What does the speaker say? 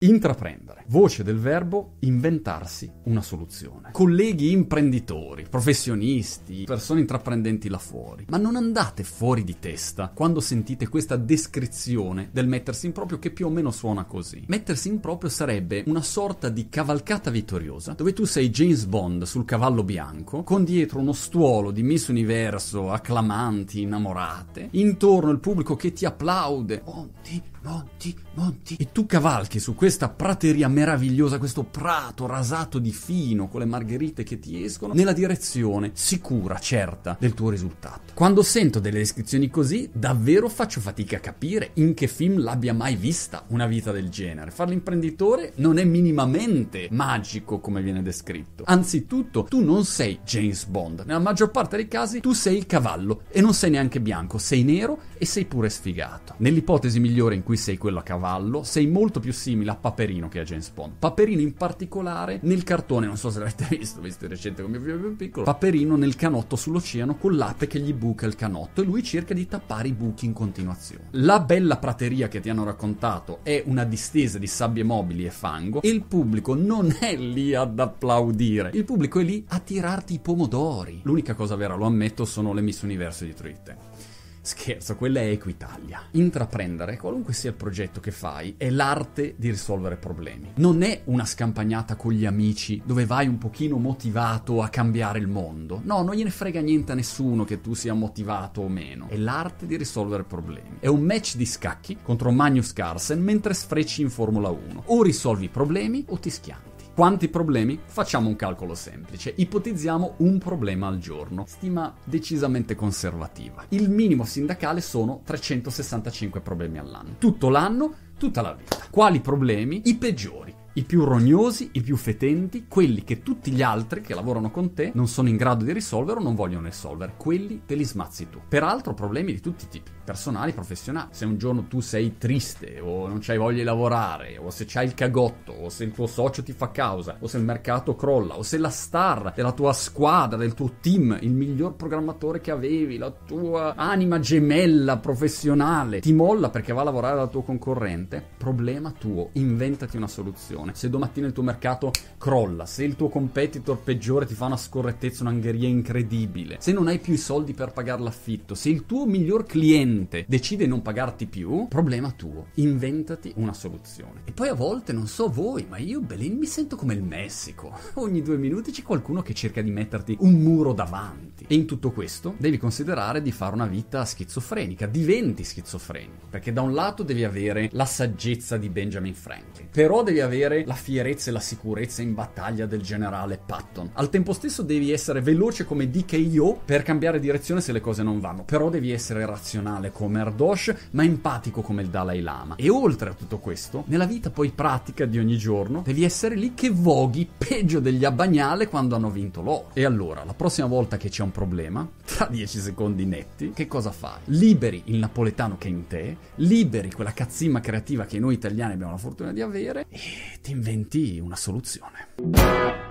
Intraprendere. Voce del verbo inventarsi una soluzione. Colleghi imprenditori, professionisti, persone intraprendenti là fuori. Ma non andate fuori di testa quando sentite questa descrizione del mettersi in proprio che più o meno suona così. Mettersi in proprio sarebbe una sorta di cavalcata vittoriosa dove tu sei James Bond sul cavallo bianco con dietro uno stuolo di Miss Universo, acclamanti, innamorate, intorno il pubblico che ti applaude. Monti, monti, monti. E tu cavalchi su questa prateria meravigliosa, questo prato rasato di fino con le margherite che ti escono, nella direzione sicura, certa del tuo risultato. Quando sento delle descrizioni così, davvero faccio fatica a capire in che film l'abbia mai vista una vita del genere. Fare l'imprenditore non è minimamente magico come viene descritto. Anzitutto, tu non sei James Bond. Nella maggior parte dei casi tu sei il cavallo e non sei neanche bianco, sei nero e sei pure sfigato. Nell'ipotesi migliore in cui sei quello a cavallo, sei molto più simile a Paperino che a James Bond. Paperino in particolare nel cartone, non so se l'avete visto, visto di recente con mio figlio più piccolo, Paperino nel canotto sull'oceano con l'ape che gli buca il canotto e lui cerca di tappare i buchi in continuazione. La bella prateria che ti hanno raccontato è una distesa di sabbie mobili e fango e il pubblico non è lì ad applaudire, il pubblico è lì a tirarti i pomodori. L'unica cosa vera, lo ammetto, sono le Miss Universo di Twitter. Scherzo, quella è Equitalia. Intraprendere, qualunque sia il progetto che fai, è l'arte di risolvere problemi. Non è una scampagnata con gli amici dove vai un pochino motivato a cambiare il mondo. No, non gliene frega niente a nessuno che tu sia motivato o meno. È l'arte di risolvere problemi. È un match di scacchi contro Magnus Carlsen mentre sfrecci in Formula 1. O risolvi i problemi o ti schianti. Quanti problemi? Facciamo un calcolo semplice. Ipotizziamo un problema al giorno. Stima decisamente conservativa. Il minimo sindacale sono 365 problemi all'anno. Tutto l'anno, tutta la vita. Quali problemi? I peggiori i più rognosi, i più fetenti, quelli che tutti gli altri che lavorano con te non sono in grado di risolvere o non vogliono risolvere, quelli te li smazzi tu. Peraltro problemi di tutti i tipi, personali, professionali. Se un giorno tu sei triste o non c'hai voglia di lavorare, o se c'hai il cagotto, o se il tuo socio ti fa causa, o se il mercato crolla, o se la star della tua squadra, del tuo team, il miglior programmatore che avevi, la tua anima gemella professionale, ti molla perché va a lavorare dal tuo concorrente, problema tuo, inventati una soluzione situazione, se domattina il tuo mercato crolla, se il tuo competitor peggiore ti fa una scorrettezza, un'angheria incredibile, se non hai più i soldi per pagare l'affitto, se il tuo miglior cliente decide di non pagarti più, problema tuo, inventati una soluzione. E poi a volte, non so voi, ma io Belen mi sento come il Messico. Ogni due minuti c'è qualcuno che cerca di metterti un muro davanti. E in tutto questo devi considerare di fare una vita schizofrenica, diventi schizofrenico, perché da un lato devi avere la saggezza di Benjamin Franklin, però devi avere la fierezza e la sicurezza in battaglia del generale Patton. Al tempo stesso devi essere veloce come DKO per cambiare direzione se le cose non vanno, però devi essere razionale come Erdosh, ma empatico come il Dalai Lama. E oltre a tutto questo, nella vita poi pratica di ogni giorno, devi essere lì che voghi peggio degli Abbagnale quando hanno vinto l'oro. E allora, la prossima volta che c'è un problema, tra 10 secondi netti, che cosa fai? Liberi il napoletano che è in te, liberi quella cazzimma creativa che noi italiani abbiamo la fortuna di avere e ti inventi una soluzione.